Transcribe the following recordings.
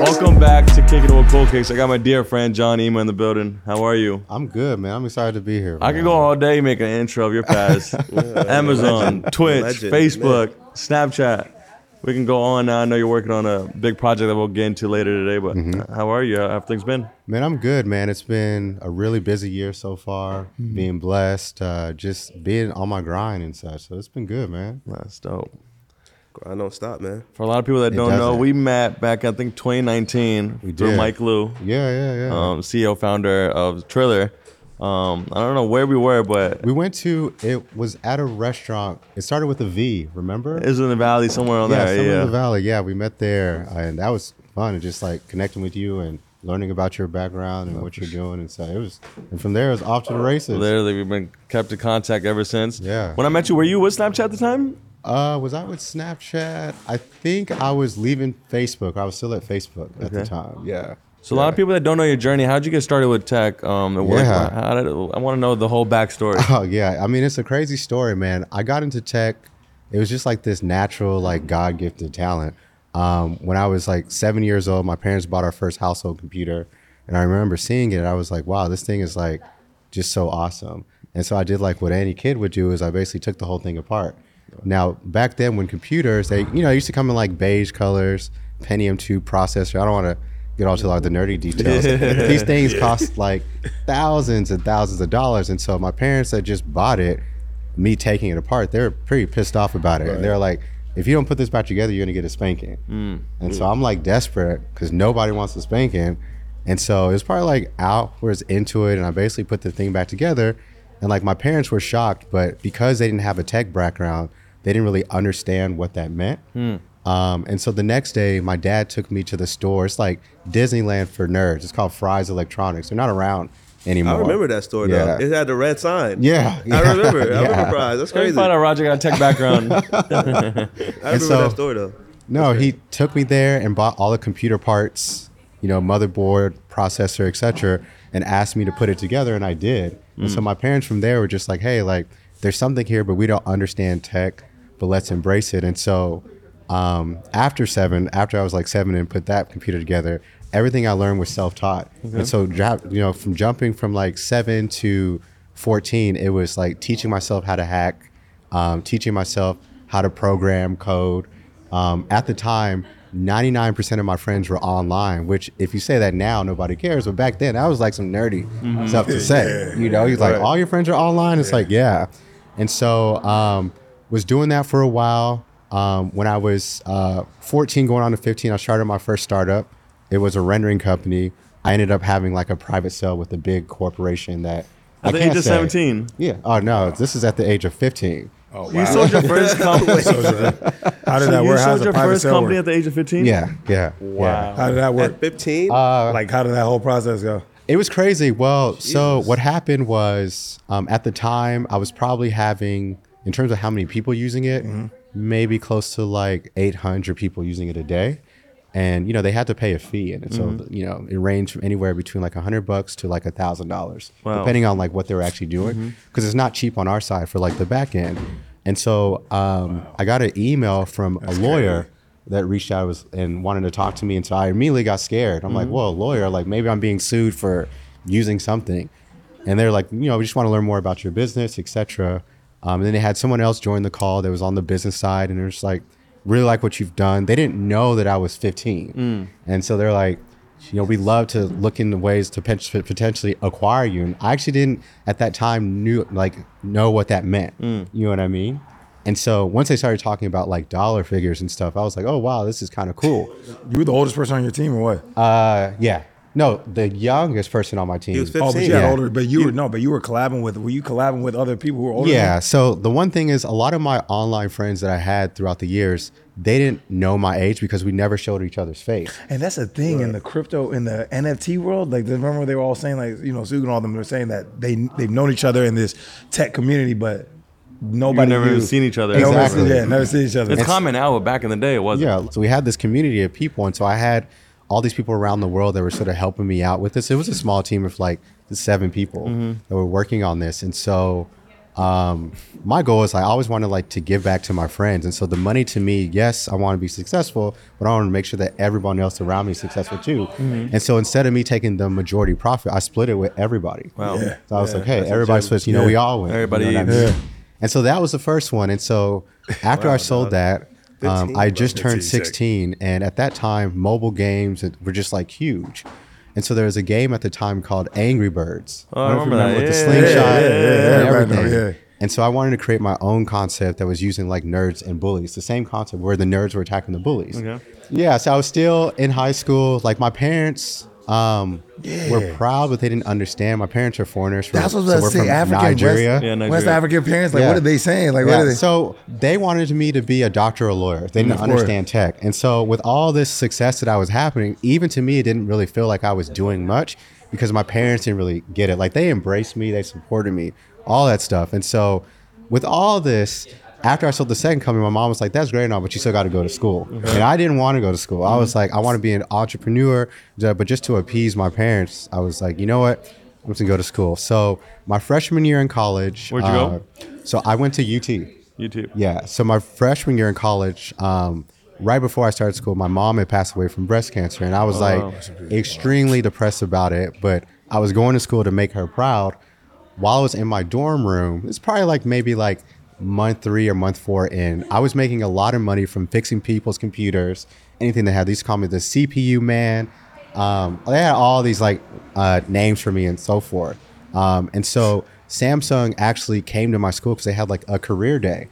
Welcome back to Kicking It with Cool Kicks. I got my dear friend John Imah in the building. How are you? I'm good, man. I'm excited to be here. I could go all day making an intro of your past. Amazon, Twitch, Legend, Facebook, Snapchat. We can go on now. I know you're working on a big project that we'll get into later today, but Mm-hmm. how are you? How have things been? Man, I'm good, man. It's been a really busy year so far. Mm-hmm. Being blessed, uh, just being on my grind and such. So it's been good, man. That's dope. I don't stop, man. For a lot of people that It don't know, doesn't. we met back, I think, 2019 We through did. Mike Lu, Yeah, yeah, yeah. um, CEO, founder of Triller. Um, I don't know where we were, but we went to. It was at a restaurant. It started with a V. Remember? it was in the valley somewhere on yeah, there. somewhere Yeah. in the valley. Yeah, we met there, and that was fun. And just like connecting with you and learning about your background and what you're doing, and so it was. And from there, it was off to the races. Literally, we've been kept in contact ever since. Yeah. When I met you, were you with Snapchat at the time? Uh, was I with Snapchat? I think I was leaving Facebook. I was still at Facebook at the Okay. time. Yeah. So a lot of people that don't know your journey, how'd you get started with tech? Um, and work? Yeah. How did I want to know the whole backstory. Oh yeah. I mean, it's a crazy story, man. I got into tech. It was just like this natural, like God gifted talent. Um, when I was like seven years old, my parents bought our first household computer, and I remember seeing it. I was like, wow, this thing is like just so awesome. And so I did like what any kid would do is I basically took the whole thing apart. Now back then, when computers, they you know used to come in like beige colors, Pentium two processor. I don't want to get all to like the nerdy details. These things cost like thousands and thousands of dollars, and so my parents had just bought it. Me taking it apart, they were pretty pissed off about it. And they're like, "If you don't put this back together, you're gonna get a spanking." Mm. And so I'm like desperate because nobody wants a spanking. And so it was probably like hours into it, and I basically put the thing back together. And like my parents were shocked, but because they didn't have a tech background, they didn't really understand what that meant. Um, and so the next day, my dad took me to the store. It's like Disneyland for nerds. It's called Fry's Electronics. They're not around anymore. I remember that store Yeah. though. It had the red sign. Yeah, I yeah, remember. I remember Fry's. That's Let me crazy. find out Roger got a tech background. I remember so- that store though. No, he took me there and bought all the computer parts, you know, motherboard, processor, etc., and asked me to put it together, and I did. And so my parents from there were just like, "Hey, like, there's something here, but we don't understand tech, but let's embrace it." And so, um, after seven, after I was like seven and put that computer together, everything I learned was self-taught. And so, you know, from jumping from like seven to 14, it was like teaching myself how to hack, um, teaching myself how to program code. Um, at the time, 99% of my friends were online, which if you say that now, nobody cares. But back then, that was like some nerdy stuff to say. You know, he's like, all your friends are online. It's like, yeah. And so, um, was doing that for a while. Um, when I was uh, 14, going on to 15, I started my first startup. It was a rendering company. I ended up having like a private sale with a big corporation that At I the age of say. 17. Yeah. Oh no, this is at the age of 15. Oh, You sold your first company. How did that you work? How sold does your first company work? at the age of 15? Yeah. Yeah. Wow. How did that work? At 15? Uh, like, how did that whole process go? It was crazy. Well, so what happened was um, at the time I was probably having, in terms of how many people using it, maybe close to like 800 people using it a day. And you know they had to pay a fee, and so you know it ranged from anywhere between like a hundred bucks to like a thousand dollars, depending on like what they were actually doing, because it's not cheap on our side for like the back end. And so um, I got an email from a lawyer that reached out was and wanted to talk to me, and so I immediately got scared. I'm like, "Well, lawyer, like maybe I'm being sued for using something," and they're like, "You know, we just want to learn more about your business, etc." Um, and then they had someone else join the call that was on the business side, and they're just like, "Really like what you've done." They didn't know that I was 15, and so they're like, "You know, we love to look into ways to potentially acquire you." And I actually didn't at that time knew like know what that meant. You know what I mean? And so once they started talking about like dollar figures and stuff, I was like, "Oh wow, this is kind of cool." You were the oldest person on your team, or what? Uh, yeah. No, the youngest person on my team. He was oh, but 15. you had older. But you were no, but you were collabing with. Were you collabing with other people who were older? Yeah. So the one thing is, a lot of my online friends that I had throughout the years, they didn't know my age because we never showed each other's face. And that's the thing in the crypto in the NFT world. Like, remember they were all saying like, you know, Sug and all of them were saying that they they've known each other in this tech community, but nobody never knew. seen each other. Nobody- Exactly. Yeah, never seen each other. It's common now, but back in the day, it wasn't. Yeah. So we had this community of people, and so I had all these people around the world that were sort of helping me out with this. It was a small team of like seven people that were working on this, and so um, my goal is I always wanted like to give back to my friends, and so the money to me, yes, I want to be successful, but I want to make sure that everyone else around me is successful too. Mm-hmm. And so instead of me taking the majority profit, I split it with everybody. Wow. Yeah. So I was Yeah, like, hey, that's everybody splits. You know, Yeah. we all win. Everybody You know I eats. mean? And so that was the first one. And so after I sold that, um, I just turned 15, 16, and at that time, mobile games were just like huge. And so there was a game at the time called Angry Birds. Oh, I don't know if you remember that. with the slingshot yeah, yeah, yeah, and everybody know, everything. yeah. And so I wanted to create my own concept that was using like nerds and bullies, the same concept where the nerds were attacking the bullies. Okay. Yeah, so I was still in high school. Like my parents um, were Yeah. proud, but they didn't understand. My parents are foreigners. From, That's what I was we're about to say. from African Nigeria. West, Yeah, West African parents, like Yeah. what are they saying? Like what are they? So they wanted me to be a doctor or a lawyer. They didn't Of course. understand tech. And so with all this success that I was happening, even to me, it didn't really feel like I was doing much because my parents didn't really get it. Like they embraced me, they supported me, all that stuff. And so with all this, after I sold the second company, my mom was like, "That's great and all, but you still got to go to school." And I didn't want to go to school. I was like, "I want to be an entrepreneur," but just to appease my parents, I was like, "You know what? I'm gonna go to school." So my freshman year in college, Where'd you go? uh, So I went to UT. YouTube. Yeah. So my freshman year in college, um, right before I started school, my mom had passed away from breast cancer, and I was like wow. extremely depressed about it. But I was going to school to make her proud. While I was in my dorm room, it's probably like maybe like month three or month four in. I was making a lot of money from fixing people's computers, anything they had. These call me the CPU man. Um, they had all these like uh, names for me and so forth. Um, and so Samsung actually came to my school because they had like a career day.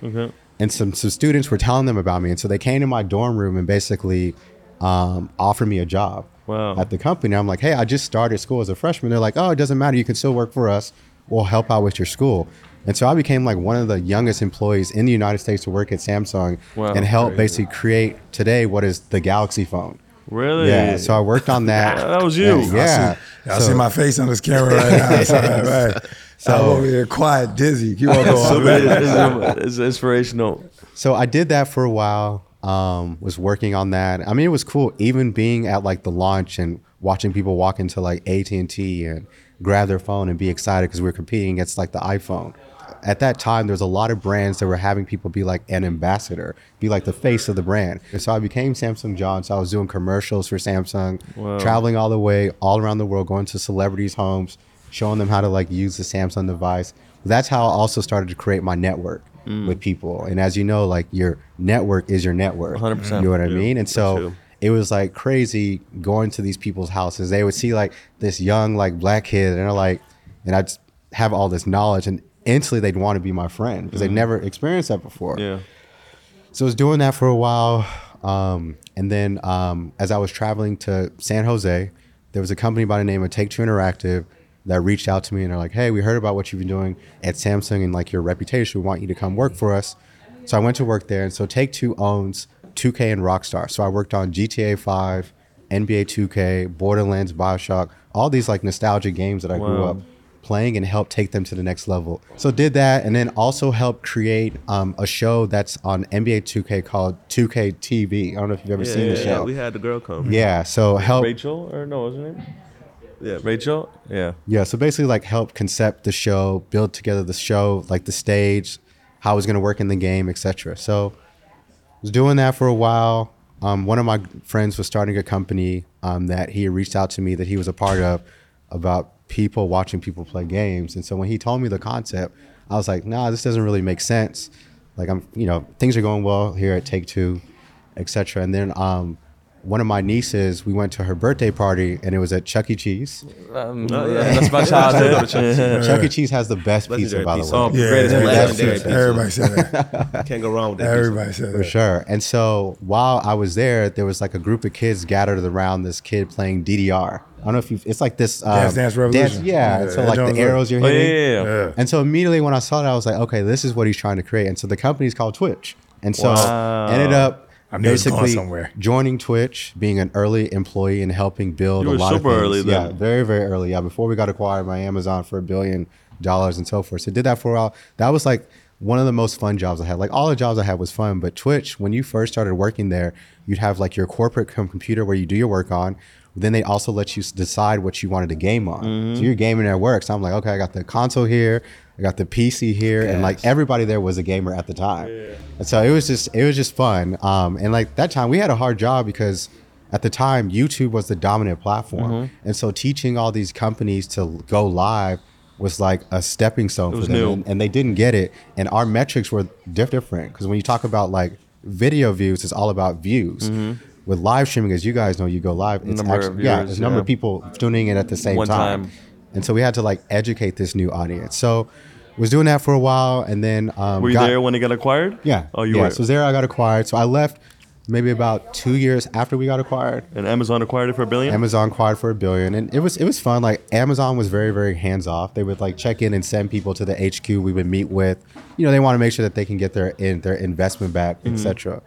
And some, some students were telling them about me. And so they came to my dorm room and basically um, offered me a job Wow. at the company. I'm like, hey, I just started school as a freshman. They're like, oh, it doesn't matter. You can still work for us. We'll help out with your school. And so I became like one of the youngest employees in the United States to work at Samsung Wow. and help basically create today what is the Galaxy phone. Really? Yeah. So I worked on that. That was you. Yeah. yeah. I So- see my face on this camera right now. So, right. So I'm over here quiet, dizzy. Keep on So going. it- it's, it's inspirational. So I did that for a while. Um, was working on that. I mean, it was cool. Even being at like the launch and watching people walk into like AT and T and grab their phone and be excited because we were competing against like the iPhone. At that time, there was a lot of brands that were having people be like an ambassador, be like the face of the brand. And so I became Samsung John. So I was doing commercials for Samsung, Wow. traveling all the way all around the world, going to celebrities' homes, showing them how to like use the Samsung device. That's how I also started to create my network with people. And as you know, like your network is your network. 100%. You know what I mean? And so it was like crazy going to these people's houses. They would see like this young like black kid, and they're like, and I'd have all this knowledge, and instantly they'd want to be my friend because they'd never experienced that before. Yeah. So I was doing that for a while. Um, and then um, as I was traveling to San Jose, there was a company by the name of Take Two Interactive that reached out to me and they're like, hey, we heard about what you've been doing at Samsung and like your reputation. We want you to come work for us. So I went to work there. And so Take Two owns 2K and Rockstar. So I worked on GTA 5, NBA 2K, Borderlands, Bioshock, all these like nostalgia games that I grew up playing and help take them to the next level. So did that, and then also helped create um, a show that's on NBA 2K called 2K TV. I don't know if you've ever Yeah, seen the show. yeah, show. we had the girl come. Yeah, so help. Rachel or no, what's her name? Yeah. Rachel. Yeah. Yeah, so basically like help concept the show, build together the show, like the stage, how it's gonna work in the game, etc. So was doing that for a while. Um, one of my friends was starting a company um, that he reached out to me that he was a part of about people watching people play games. And so when he told me the concept, I was like, nah, this doesn't really make sense. Like I'm, you know, things are going well here at Take Two, etc. And then um, one of my nieces, we went to her birthday party and it was at Chuck E. Cheese. Um, Oh, yeah. That's my childhood. Chuck E. Cheese has the best pizza, by the pizza. way. Oh, Yeah, greatest yeah. Legendary That's pizza. Everybody said that. Can't go wrong with that. Everybody said For that. sure. And so while I was there, there was like a group of kids gathered around this kid playing DDR. I don't know if you. It's like this um, Dance Dance Revolution. yeah. Yeah, and so like the arrows you're Oh, yeah, hitting. yeah, yeah. Yeah. And so immediately when I saw that, I was like, okay, this is what he's trying to create. And so the company's called Twitch. And so Wow. ended up I knew it was going basically somewhere. joining Twitch, being an early employee and helping build You a were lot super of things. early then. Yeah, very very early. Yeah, before we got acquired by Amazon for a billion dollars and so forth. So did that for a while. That was like one of the most fun jobs I had. Like all the jobs I had was fun, but Twitch, when you first started working there, you'd have like your corporate com- computer where you do your work on. Then they also let you s- decide what you wanted to game on. Mm-hmm. So you're gaming at work. So I'm like, okay, I got the console here. I got the PC here, and like everybody there was a gamer at the time. And so it was just it was just fun. Um, and like that time we had a hard job because at the time YouTube was the dominant platform, Mm-hmm. and so teaching all these companies to go live was like a stepping stone for them. And, and they didn't get it. And our metrics were diff- different because when you talk about like video views, it's all about views. With live streaming, as you guys know, you go live. It's Mm-hmm. Number of actually, yeah, there's a number of people tuning in at the same time. time. And so we had to like educate this new audience. So was doing that for a while, and then um, Were you got- there when it got acquired? Yeah. Oh, you yeah. were. So there, I got acquired. So I left maybe about two years after we got acquired. and Amazon acquired it for a billion. Amazon acquired for a billion, and it was it was fun. Like Amazon was very very hands off. They would like check in and send people to the HQ. We would meet with, you know, they want to make sure that they can get their in their investment back, Mm-hmm. etc.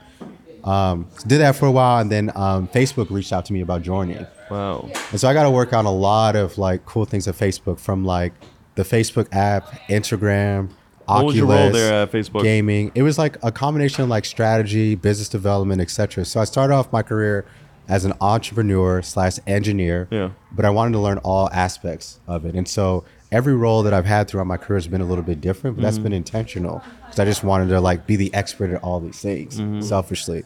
Um, did that for a while, and then um, Facebook reached out to me about joining. Wow. And so I got to work on a lot of like cool things at Facebook, from like the Facebook app, Instagram, What was your role Oculus, there at Facebook? gaming. It was like a combination of like strategy, business development, etc. So I started off my career as an entrepreneur slash engineer. Yeah. But I wanted to learn all aspects of it, and so every role that I've had throughout my career has been a little bit different. But that's Mm-hmm. been intentional because I just wanted to like be the expert at all these things Mm-hmm. selfishly.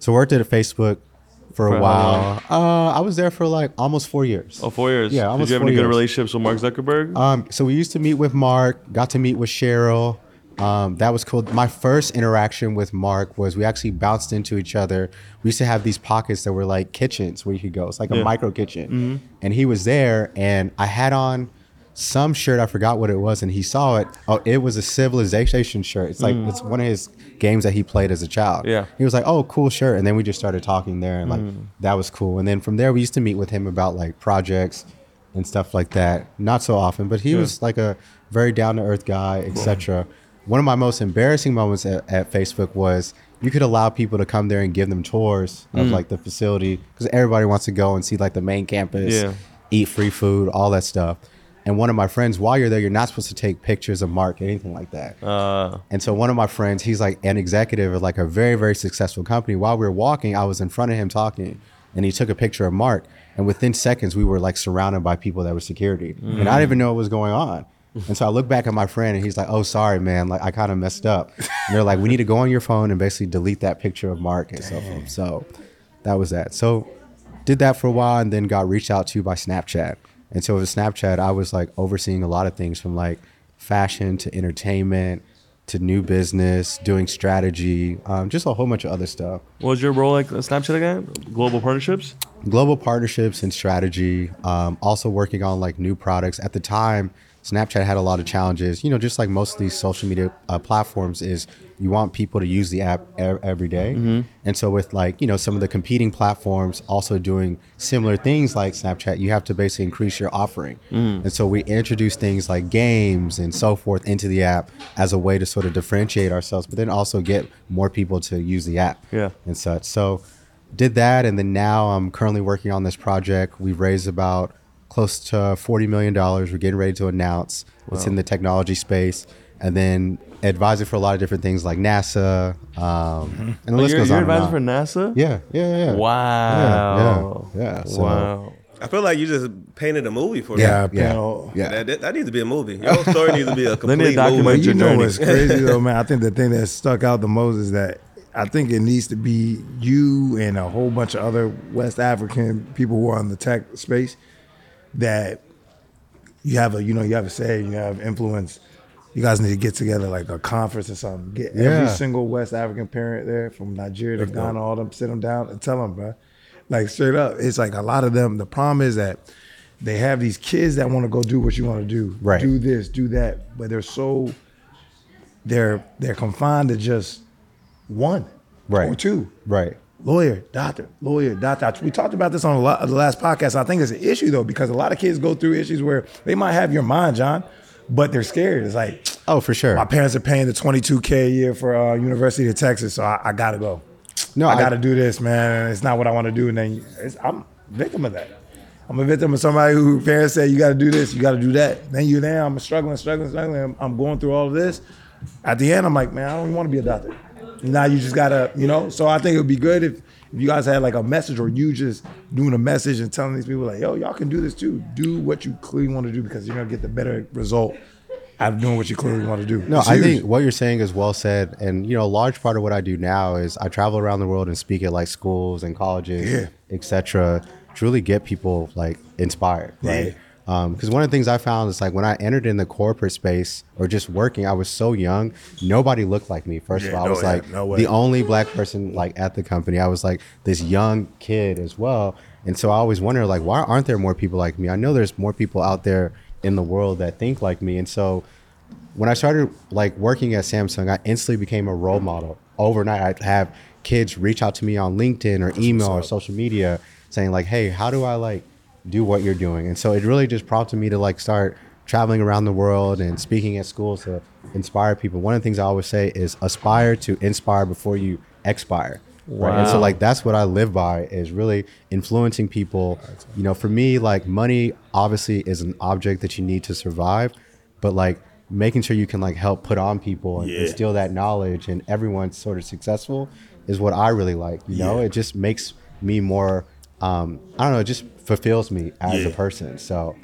So I worked at Facebook for For a while. Uh, I was there for like almost four years. Oh, four years. Yeah, Did almost you have any good years. relationships with Mark Zuckerberg? Um, so we used to meet with Mark, got to meet with Sheryl. Um, that was cool. My first interaction with Mark was we actually bounced into each other. We used to have these pockets that were like kitchens where you could go. It's like a micro kitchen. And he was there, and I had on some shirt. I forgot what it was, and he saw it. Oh, it was a Civilization shirt. It's like it's one of his games that he played as a child. Yeah. He was like, "Oh, cool shirt," and then we just started talking there, and like that was cool. And then from there, we used to meet with him about like projects and stuff like that. Not so often, but he was like a very down to earth guy, etc. One of my most embarrassing moments at, at Facebook was you could allow people to come there and give them tours Mm. of like the facility because everybody wants to go and see like the main campus, Yeah. eat free food, all that stuff. And one of my friends, while you're there, you're not supposed to take pictures of Mark, anything like that. Uh, And so one of my friends, he's like an executive of like a very, very successful company. While we were walking, I was in front of him talking and he took a picture of Mark. And within seconds, we were like surrounded by people that were security. And I didn't even know what was going on. And so I look back at my friend and he's like, oh, sorry, man. Like I kind of messed up. And they're like, we need to go on your phone and basically delete that picture of Mark and so forth. So that was that. So did that for a while and then got reached out to by Snapchat. And so with Snapchat, I was like overseeing a lot of things from like fashion to entertainment to new business, doing strategy, um, just a whole bunch of other stuff. what was your role like at Snapchat again? Global partnerships? Global partnerships and strategy. Um, also working on like new products. At the time, Snapchat had a lot of challenges. You know, just like most of these social media uh, platforms, is you want people to use the app e- every day. And so with like you know some of the competing platforms also doing similar things like Snapchat, you have to basically increase your offering. And so we introduced things like games and so forth into the app as a way to sort of differentiate ourselves, but then also get more people to use the app Yeah. and such. So did that, and then now I'm currently working on this project. We've raised about close to forty million dollars. We're getting ready to announce. It's in the technology space, and then advising for a lot of different things like NASA, um, and the Oh, list you're goes you're on. and advisor on. for NASA? Yeah, yeah, yeah. Wow. Yeah, yeah, yeah. So- wow. I feel like you just painted a movie for Yeah, me. Yeah, panel. yeah. That, that, that needs to be a movie. Your whole story needs to be a need a complete documentary. movie. But you know journey. what's crazy though, man? I think the thing that stuck out the most is that I think it needs to be you and a whole bunch of other West African people who are in the tech space that you have a you know you have a say, you have influence. You guys need to get together like a conference or something. Get every single West African parent there from Nigeria to Ghana, all them, sit them down and tell them, bro. Like straight up, it's like a lot of them. The problem is that they have these kids that want to go do what you want to do, Right. do this, do that, but they're so they're they're confined to just one Right. or two. Right. Lawyer, doctor, lawyer, doctor. We talked about this on a lot of the last podcast. I think it's an issue though because a lot of kids go through issues where they might have your mind, John, but they're scared. It's like Oh, for sure. my parents are paying the twenty two k a year for uh, University of Texas, so I, I gotta go. No, I, I- got to do this, man. It's not what I want to do, and then it's, I'm a victim of that. I'm a victim of somebody who parents say you got to do this, you got to do that. Then you're there. I'm struggling, struggling, struggling. I'm, going through all of this. At the end, I'm like, man, I don't want to be a doctor. Now you just gotta, you know. So I think it would be good if, if you guys had like a message, or you just doing a message and telling these people like, yo, y'all can do this too. Do what you clearly want to do because you're gonna get the better result out of doing what you clearly want to do. No, It's I huge. think what you're saying is well said. And, you know, a large part of what I do now is I travel around the world and speak at like schools and colleges, Yeah. etc. to really get people like inspired, right? Um, because one of the things I found is like when I entered in the corporate space or just working, I was so young. Nobody looked like me. First of Yeah, all, I was way, like no the only black person like at the company. I was like this young kid as well. And so I always wonder like why aren't there more people like me? I know there's more people out there in the world that think like me. And so when I started like working at Samsung, I instantly became a role model. Overnight, I'd have kids reach out to me on LinkedIn or email or social media saying like, "Hey, how do I like do what you're doing?" And so it really just prompted me to like start traveling around the world and speaking at schools to inspire people. One of the things I always say is aspire to inspire before you expire. Right. And so like that's what I live by is really influencing people. You know, for me, like money obviously is an object that you need to survive, but like making sure you can like help put on people and Yeah. instill that knowledge and everyone's sort of successful is what I really like. You know, Yeah. it just makes me more um I don't know, it just fulfills me as Yeah. a person. So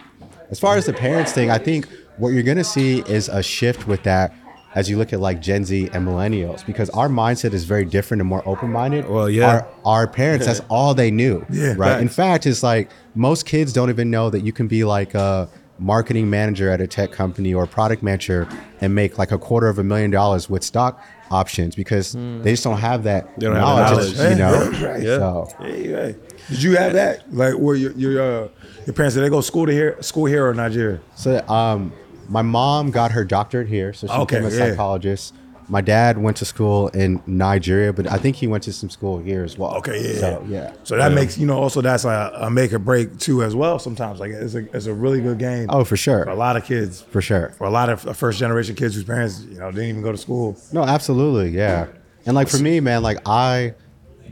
as far as the parents thing, I think what you're gonna see is a shift with that as you look at like Gen Z and millennials, because our mindset is very different and more open-minded. Well, yeah. Our, our parents, that's all they knew. Yeah, right. In fact, it's like most kids don't even know that you can be like a marketing manager at a tech company or product manager and make like a quarter of a million dollars with stock options because they just don't have that They don't have knowledge, knowledge. you know. Right. Yeah. So Hey, hey. Did you have that? Like, where your your uh, your parents did they go school to here, school here or Nigeria? So um, my mom got her doctorate here, so she Okay, became a yeah. psychologist. My dad went to school in Nigeria, but I think he went to some school here as well. Okay, yeah, So, yeah. yeah. So that makes you know also that's a, a make or break too as well. Sometimes like it's a it's a really good game. Oh, for sure. for a lot of kids, For sure. for a lot of first generation kids whose parents you know didn't even go to school. No, absolutely, yeah. And like for me, man, like I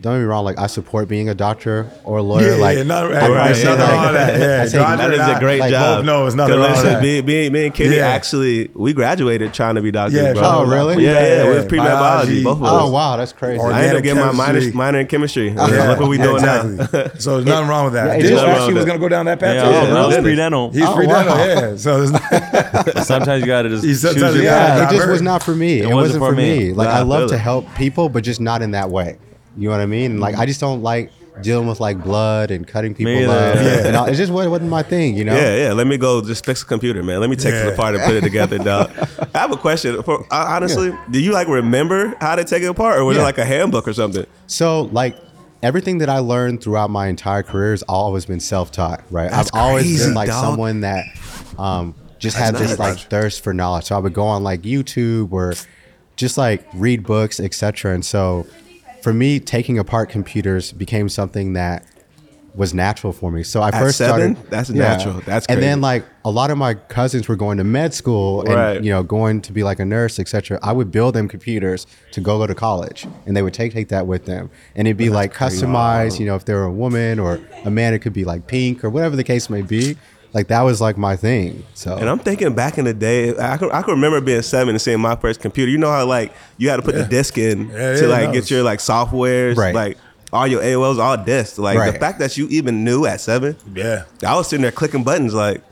don't get me wrong, like I support being a doctor or a lawyer. Yeah, like yeah, not- I right, probably right, say, nothing like- that, yeah. I say- Doctor, That is a great like, job. Oh, no, it's not wrong with listen, that. me, me, me and Kenny Yeah. actually we graduated trying to be doctors, Yeah, bro. Oh, really? Yeah, yeah. We was Yeah, pre med biology, biology. both of us. Oh wow, that's crazy. Or- I ended up Organic getting my minor, minor in chemistry. Yeah, Look what we yeah, doing now. so there's nothing wrong with that. Yeah, it Did just- you actually was gonna go down that path Yeah, too? I was, I pre-dental. He's Oh, free wow. dental, yeah. So there's not, Sometimes you gotta just He choose yeah, yeah, it just was not for me. It, wasn't wasn't, for for me. me. Like I I love to help people, but just not in that way. You know what I mean? Like I just don't like dealing with like blood and cutting people up. Yeah. And all, it just wasn't my thing, you know? Yeah, yeah. Let me go just fix the computer, man. Let me take Yeah. it apart and put it together, dog. I have a question. For uh, honestly, do you like remember how to take it apart, or was it like a handbook or something? So like everything that I learned throughout my entire career has always been self-taught, right? That's I've always crazy, been like dog. someone that um, just That's had this nuts. like thirst for knowledge. So I would go on like YouTube or just like read books, etc. And so for me, taking apart computers became something that was natural for me. So I At first seven? started. That's natural. That's and then like a lot of my cousins were going to med school and Right. you know going to be like a nurse, etc. I would build them computers to go go to college, and they would take take that with them, and it'd be like customized. You know, if they were a woman or a man, it could be like pink or whatever the case may be. Like that was like my thing. So And I'm thinking back in the day, I can, I can remember being seven and seeing my first computer. You know how like you had to put the disk in Yeah, to yeah, like get it's- your like softwares, Right. like all your AOLs, all disks. Like the fact that you even knew at seven, yeah. I was sitting there clicking buttons like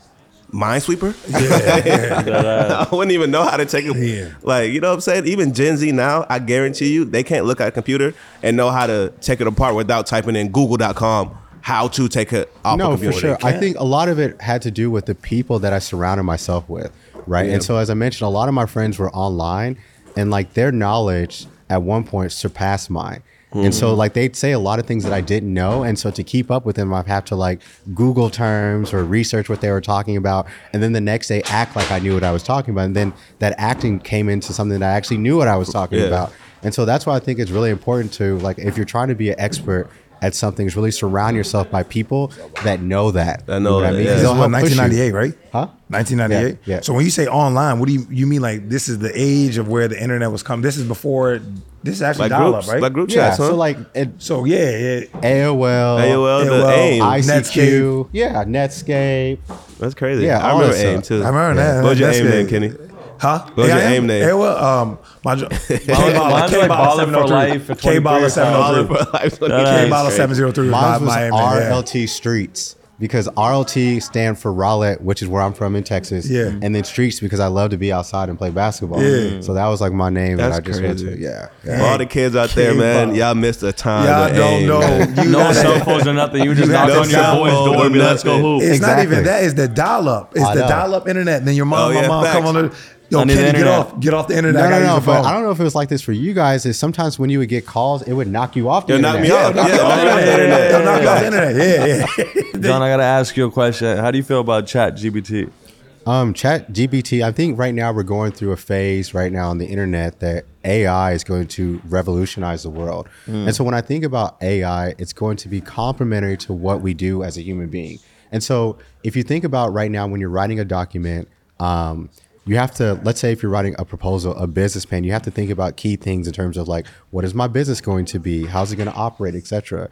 Minesweeper. Yeah, I wouldn't even know how to take it. Yeah. Like, you know what I'm saying? Even Gen Z now, I guarantee you, they can't look at a computer and know how to take it apart without typing in google.com how to take it off a no, computer. for sure. I think a lot of it had to do with the people that I surrounded myself with, right? Yeah. And so, as I mentioned, a lot of my friends were online, and like their knowledge at one point surpassed mine. And Mm-hmm. so, like they'd say a lot of things that I didn't know, and so to keep up with them, I'd have to like Google terms or research what they were talking about, and then the next day act like I knew what I was talking about, and then that acting came into something that I actually knew what I was talking Yeah. about. And so that's why I think it's really important to like if you're trying to be an expert at something, is really surround yourself by people that know that. That know that, yeah. Because This is they'll what help push you. 1998, right? Huh? 1998. Yeah, yeah. So when you say online, what do you you mean? Like this is the age of where the internet was coming. This is before. This is actually like dial groups, up, right? like group Yeah. chats, huh? So like it, So yeah, yeah. AOL, AOL, the AOL, AIM. ICQ, yeah, Netscape. That's crazy. Yeah, I remember that AIM too. I remember Yeah. that. What was your That's AIM name. Kenny? Huh? What was your AIM? AIM name? AOL, um, my, jo- Mine's like Baller for Life for K Baller 23 or 703. Life. K Baller 703 was my, Mine was my AIM name, yeah. RLT Streets. because RLT stand for Rowlett, which is where I'm from in Texas. Yeah. And then Streets because I love to be outside and play basketball. Yeah. So that was like my name That's that I just crazy. went to. Yeah. Yeah. all the kids out there, Came man, up. y'all missed a time. Y'all don't aim, know. man. You No gotta- cell phones or nothing. You just You knock have on your boy's door and be no let's go nothing. hoop. It's not even that. It's the dial up. It's I the know. dial up internet. And then your mom, Oh, my yeah, mom come on the. Yo, I Kenny, the get off. Get off the internet. No, I no, no. But phone. I don't know if it was like this for you guys. Is sometimes when you would get calls, it would knock you off the It'll knock me off. knock Yeah, you off off the the internet. internet. They'll knock off the internet. Yeah, yeah. John, I gotta ask you a question. How do you feel about Chat GPT? Um, Chat GPT. I think right now we're going through a phase right now on the internet that AI is going to revolutionize the world. And so when I think about AI, it's going to be complementary to what we do as a human being. And so if you think about right now when you're writing a document, um, you have to let's say if you're writing a proposal, a business plan, you have to think about key things in terms of like what is my business going to be, how's it going to operate, etc.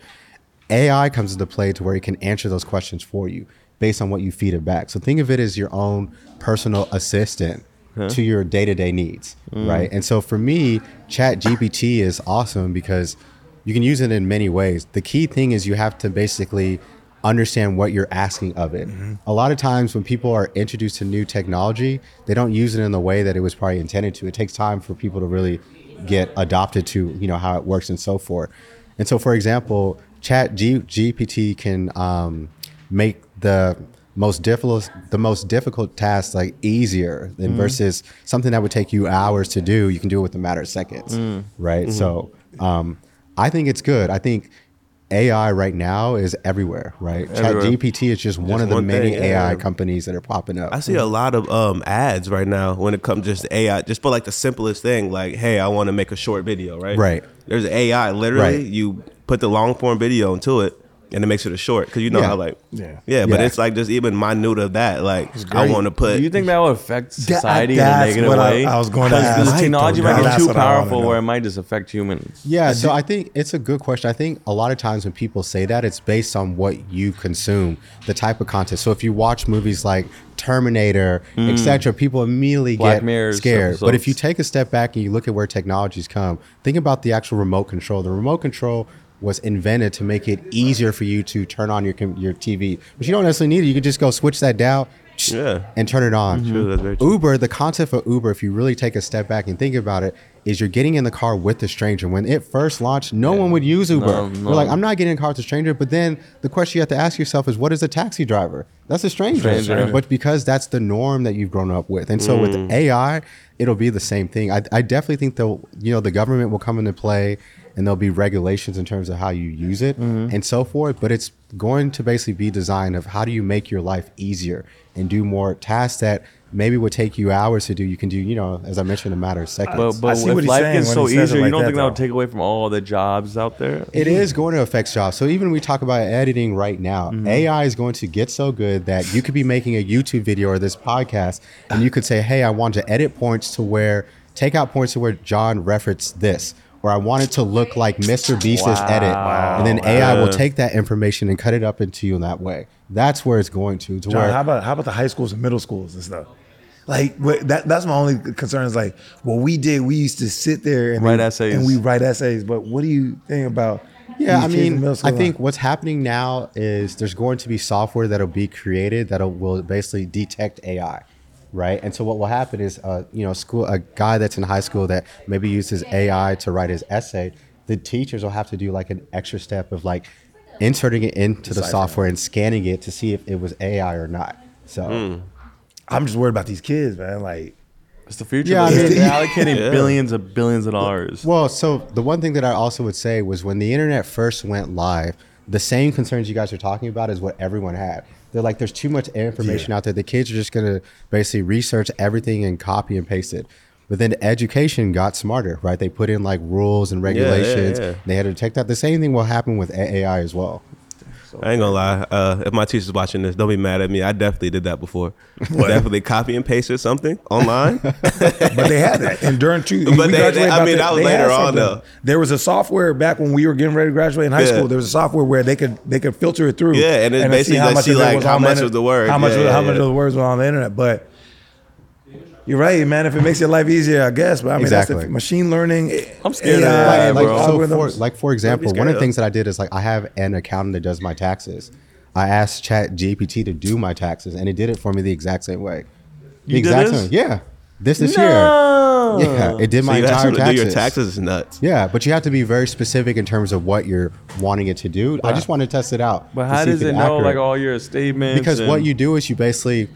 AI comes into play to where it can answer those questions for you based on what you feed it back. So think of it as your own personal assistant to your day-to-day needs, mm. right? And so for me, Chat GPT is awesome because you can use it in many ways. The key thing is you have to basically understand what you're asking of it. A lot of times when people are introduced to new technology, they don't use it in the way that it was probably intended to. It takes time for people to really get adopted to, you know, how it works and so forth. And so, for example, Chat G- GPT can um, make the most difficult the most difficult tasks like easier than versus something that would take you hours to do. You can do it with a matter of seconds, right? So, um, I think it's good. I think AI right now is everywhere, right? Chat GPT is just, one of the one many thing, yeah. AI companies that are popping up. I see a lot of um ads right now when it comes just to AI, just for like the simplest thing, like, hey, I want to make a short video, right? Right. There's AI, literally, Right. you put the long form video into it, and it makes it a short because you know Yeah. how like, Yeah. yeah, but Yeah. it's like just even minute of that, like, I want to put. Do you think that will affect That- society in a negative what I- way? I was going to Because ask. the technology might that's get too what I wanna powerful know. where it might just affect humans. Yeah, so I think it's a good question. I think a lot of times when people say that, it's based on what you consume, the type of content. So if you watch movies like Terminator, etc., people immediately Mm. Black get Mirror scared. But if you take a step back and you look at where technologies come, think about the actual remote control. The remote control was invented to make it easier for you to turn on your your TV, but you don't necessarily need it. You can just go switch that down. Yeah. And turn it on. True, that's very true. Uber, the concept of Uber, if you really take a step back and think about it, is you're getting in the car with a stranger. When it first launched, no one would use Uber. No, We're like, I'm not getting in a car with a stranger. But then the question you have to ask yourself is, what is a taxi driver? That's a stranger. Stranger. But because that's the norm that you've grown up with, and so with mm. AI, it'll be the same thing. I, I definitely think they'll, you know, the government will come into play, and there'll be regulations in terms of how you use it and so forth. But it's going to basically be designed of how do you make your life easier and do more tasks that maybe would take you hours to do. You can do, you know, as I mentioned, in a matter of seconds. But, but see if what he's life saying gets so he says easier, you like don't that, think that would take away from all the jobs out there? It is going to affect jobs. So even when we talk about editing right now, Mm-hmm. AI is going to get so good that you could be making a YouTube video or this podcast, and you could say, "Hey, I want to edit points to where take out points to where John referenced this." Or I want it to look like Mr. Beast's edit, and then AI will take that information and cut it up into you in that way. That's where it's going to. To John, where how about how about the high schools and middle schools and stuff? Like what, that that's my only concern is like what we did. We used to sit there and Write we- essays. and we write essays. But what do you think about? Yeah, I mean, I school? think what's happening now is there's going to be software that'll be created that'll will basically detect AI, right? And so what will happen is, uh, you know, school a guy that's in high school that maybe uses AI to write his essay, the teachers will have to do like an extra step of like inserting it into the software and scanning it to see if it was AI or not. So. Hmm. I'm just worried about these kids, man. Like It's the future. Yeah, Yeah, I mean- they're allocating Yeah. billions of billions of dollars. Well, so the one thing that I also would say was when the internet first went live, the same concerns you guys are talking about is what everyone had. They're like, there's too much information out there. The kids are just gonna basically research everything and copy and paste it. But then education got smarter, right? They put in like rules and regulations. yeah. They had to take that. The same thing will happen with AI as well. I ain't gonna lie. Uh, if my teacher's watching this, don't be mad at me. I definitely did that before. definitely copy and pasted something online. But they had that. And during two, But they- they- I mean, that was they later on, though. There was a software back when we were getting ready to graduate in high Yeah. school. There was a software where they could they could filter it through. Yeah, and it's then basically of it like, how much was the word. How much Yeah, was, yeah, how much of the words were on the internet. But you're right, man. If it makes your life easier, I guess. But I mean, that's the machine learning. I'm scared of AI, that, like, bro. so for, like for example, one of the things that I did is like I have an accountant that does my taxes. I asked Chat GPT to do my taxes, and it did it for me the exact same way. The You did exact this? same. Yeah, this this No. year. Yeah, it did So my you ask entire them to taxes. do your taxes is nuts. Yeah, but you have to be very specific in terms of what you're wanting it to do. I just want to test it out. But how does it it's know accurate. like all your statements? because and- what you do is you basically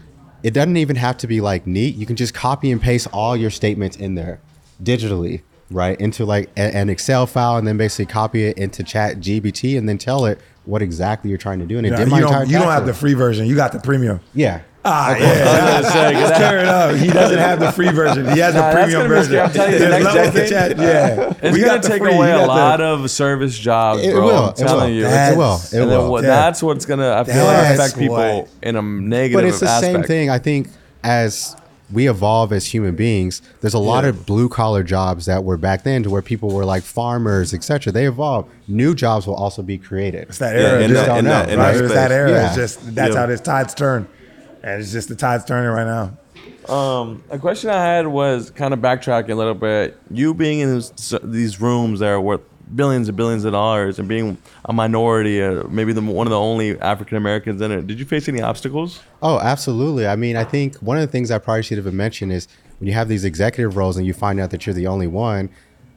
it doesn't even have to be like neat you can just copy and paste all your statements in there digitally right into like a- an excel file and then basically copy it into chat GPT and then tell it what exactly you're trying to do and it Yeah, did you entire don't, you don't have the free version. You got the premium. yeah Ah, yeah. gonna say, 'cause Let's clear it up. He doesn't have the free version. He has the Nah, that's premium gonna be version. scary. I'm telling you, the next levels to decade- chat. Yeah, It's We gonna got the take free. away a got the- lot of service jobs, It bro. will, I'm it telling will. you. It will, it and then will. what, Yeah. that's what's gonna I feel like affect people what- in a negative way. but it's the aspect. same thing i think as we evolve as human beings there's a lot Yeah. of blue collar jobs that were back then to where people were like farmers etc they evolve new jobs will also be created It's that Yeah, era. in just that- don't in know. that- in right? that It's that era. Yeah. It's just that's Yeah. how this tides turn, and it's just the tides turning right now. Um, a question I had was kind of backtracking a little bit. You being in this, these rooms that are worth billions and billions of dollars, and being a minority, uh, maybe the one of the only African Americans in it. Did you face any obstacles? Oh, absolutely. I mean, I think one of the things I probably should have mentioned is when you have these executive roles and you find out that you're the only one,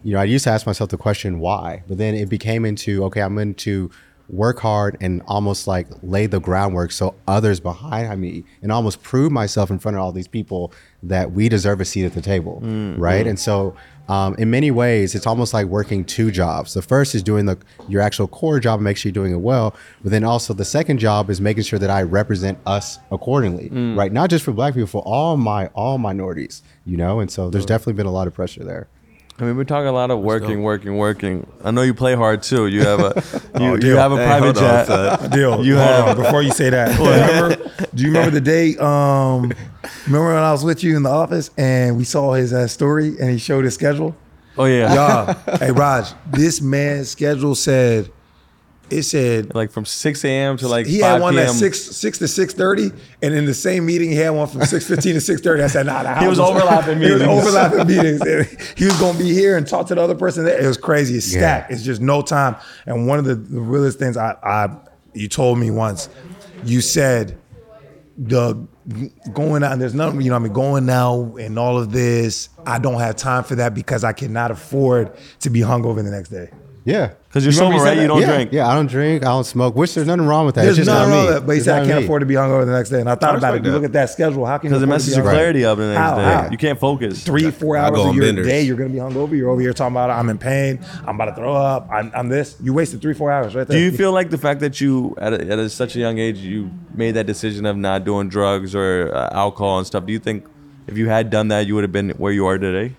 you know, I used to ask myself the question, why? But then it became into, okay, I'm going to work hard and almost like lay the groundwork so others behind me and almost prove myself in front of all these people that we deserve a seat at the table. Mm, right. Mm. And so, um, in many ways, it's almost like working two jobs. The first is doing the your actual core job, and make sure you're doing it well. But then also the second job is making sure that I represent us accordingly, mm. right? Not just for Black people, for all my all minorities, you know. And so there's definitely been a lot of pressure there. I mean, we're talking a lot of working, working, working. I know you play hard too. You have a you, you have a Hey, private hold on, jet. son. Deal. You Hold have- on, before you say that. Do you, remember, do you remember the day? Um, remember when I was with you in the office and we saw his uh, story and he showed his schedule? Oh yeah, Y'all, hey Raj, this man's schedule said it said like from six a.m. to like he 5 had one p.m. at six six to six thirty, and in the same meeting he had one from six fifteen to six thirty. I said, Nah, the He was house is- overlapping He was meetings. overlapping meetings. And he was gonna be here and talk to the other person. There. It was crazy. It's Yeah. stacked. It's just no time. And one of the, the realest things I, I you told me once, you said the going out and there's nothing you know I mean going out and all of this. I don't have time for that because I cannot afford to be hungover the next day. Yeah, because you're You remember sober, he right? You don't yeah, drink. Yeah, I don't drink. I don't smoke. Which there's nothing wrong with that. There's it's just nothing not wrong me. with that, but he It's said I can't me. afford to be hungover the next day. And I thought I about it. respect You look at that schedule. How can you Because it afford to messes your clarity up the next How? day. How? You can't focus. Three, four hours go of on your benders. day, you're gonna be hungover. You're over here talking about I'm in pain. I'm about to throw up. I'm, I'm this. You wasted three, four hours right there. Do you feel like the fact that you, at, a, at a, such a young age, you made that decision of not doing drugs or uh, alcohol and stuff? Do you think if you had done that, you would have been where you are today?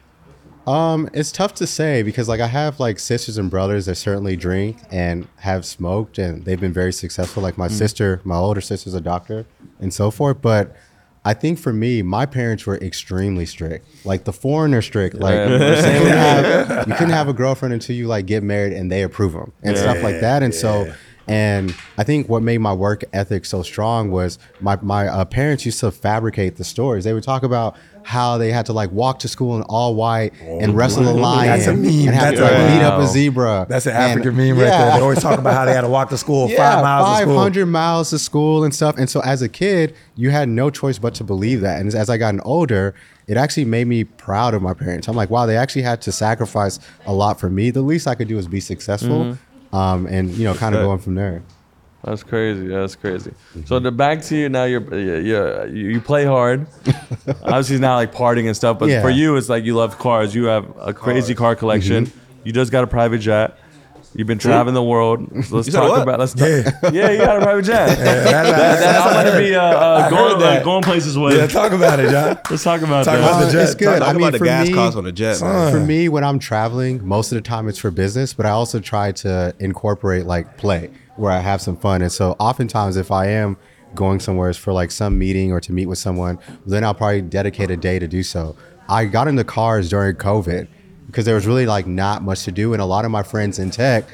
Um, it's tough to say because like I have like sisters and brothers that certainly drink and have smoked and they've been very successful. Like Mm. my sister, my older sister's a doctor and so forth. But I think for me, my parents were extremely strict, like the foreigner strict. Like Yeah. you couldn't have, you couldn't have a girlfriend until you like get married and they approve them and stuff like that. And so, and I think what made my work ethic so strong was my my uh, parents used to fabricate the stories. They would talk about how they had to like walk to school in all white and wrestle a lion That's a meme. and have to That's like a- beat up a zebra. That's an And- African meme right there. They always talk about how they had to walk to school five miles 500 miles to school and stuff. And so as a kid, you had no choice but to believe that. And as I gotten older, it actually made me proud of my parents. I'm like, wow, they actually had to sacrifice a lot for me. The least I could do is be successful. Mm-hmm. Um, and you know, kind of going from there. That's crazy. That's crazy. So the back to you now. You're, you're, you you play hard. Obviously, it's not like partying and stuff. But Yeah. for you, it's like you love cars. You have a crazy car collection. Mm-hmm. You just got a private jet. You've been traveling the world. So let's You said talk what? about. Let's talk, Yeah. yeah. you got a private jet. Yeah, that- that- That I'm gonna be uh, uh, going heard that. going places with. yeah, talk about it, John. Let's talk about Talk that. about the Uh, jet. it's good. Talk I mean, about the for gas me- costs on the jet. man. For me, when I'm traveling, most of the time it's for business, but I also try to incorporate like play where I have some fun. And so oftentimes if I am going somewhere for like some meeting or to meet with someone, then I'll probably dedicate a day to do so. I got into cars during COVID because there was really like not much to do. And a lot of my friends in tech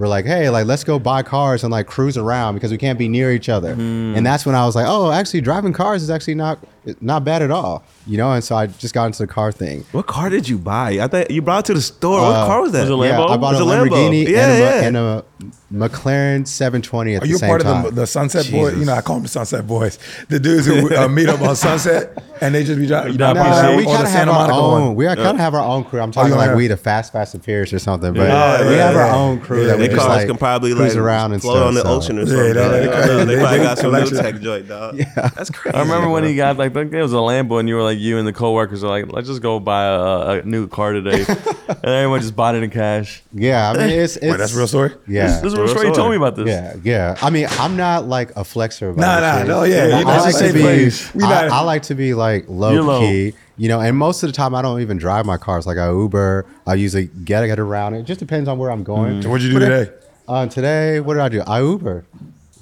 were like, "Hey, like let's go buy cars and like cruise around because we can't be near each other." Hmm. And that's when I was like, "Oh, actually, driving cars is actually not not bad at all," you know. And so I just got into the car thing. What car did you buy? I think you brought it to the store. what Uh, car was that? was it a Yeah, I bought It a was a Lamborghini Yeah, and, a, yeah. and a McLaren 720 at Are the you part of the, the Sunset Boys? Jesus. You know, I call them the Sunset Boys. The dudes who uh, meet up on Sunset and they just be driving. Nah, No, we kind of have Santa our own. one. We kind of have our own crew. I'm talking you like have- we the Fast, Fast and Furious or something. But Yeah, we yeah, have our own crew Yeah, that we They cars like can probably cruise like around and float stuff. on the so. ocean or Yeah, something. that- Like, that- I know, they they- probably got some new tech joint, dog. Yeah. That's crazy. I remember when he got like I think it was a Lambo, and you were like you and the coworkers are like, let's just go buy a, a new car today, and everyone just bought it in cash. Yeah, I mean it's, it's Wait, that's a real story? Yeah, This is what Real story you told me about this. Yeah, yeah. I mean, I'm not like a flexer. About Nah, nah, shit. no, yeah, you I, know, I like to be. We I, like to be like low low. key, you know. And most of the time, I don't even drive my cars. Like I Uber, I usually get get around. It just depends on where I'm going. So what'd you do But today? Uh, today, what did I do? I Uber.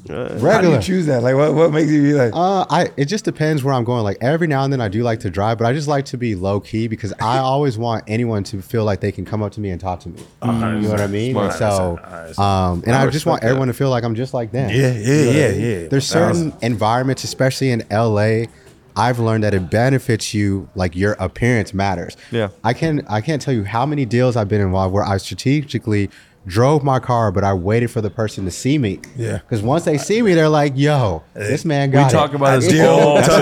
How do Regular. you choose that? Like, what, what makes you be like, Uh, I it just depends where I'm going. Like every now and then, I do like to drive, but I just like to be low key because I always want anyone to feel like they can come up to me and talk to me. You know what I mean? And so, um, and I, just want everyone to feel like I'm just like them. Yeah, yeah, You know what yeah, yeah. There's certain environments, especially in LA. I've learned that it benefits you, like your appearance matters. Yeah. I can I can't tell you how many deals I've been involved where I strategically drove my car, but I waited for the person to see me. Yeah. Because once they see me, they're like, "Yo, this man We got talk it." about this all the deal.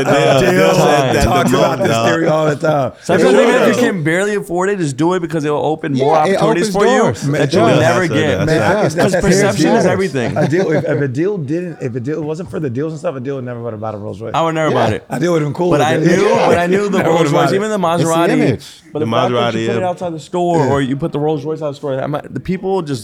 time. Deal talk about most, this theory all the time. Sometimes even if you can barely afford it, just do it because it will open more Yeah, it opportunities for doors. you Man, that you it would never That's get. it, Man, that's I it. can- Because perception is everything. A deal, if, if a deal didn't, if a deal wasn't for the deals and stuff, a deal would never would have bought a Rolls Royce. I would never Yeah. buy it. I deal with him cool. But I knew, but I knew the Rolls Royce, even the It's the Maserati. But The the, fact that you put it outside the store, or you put the Rolls Royce out the store, the people just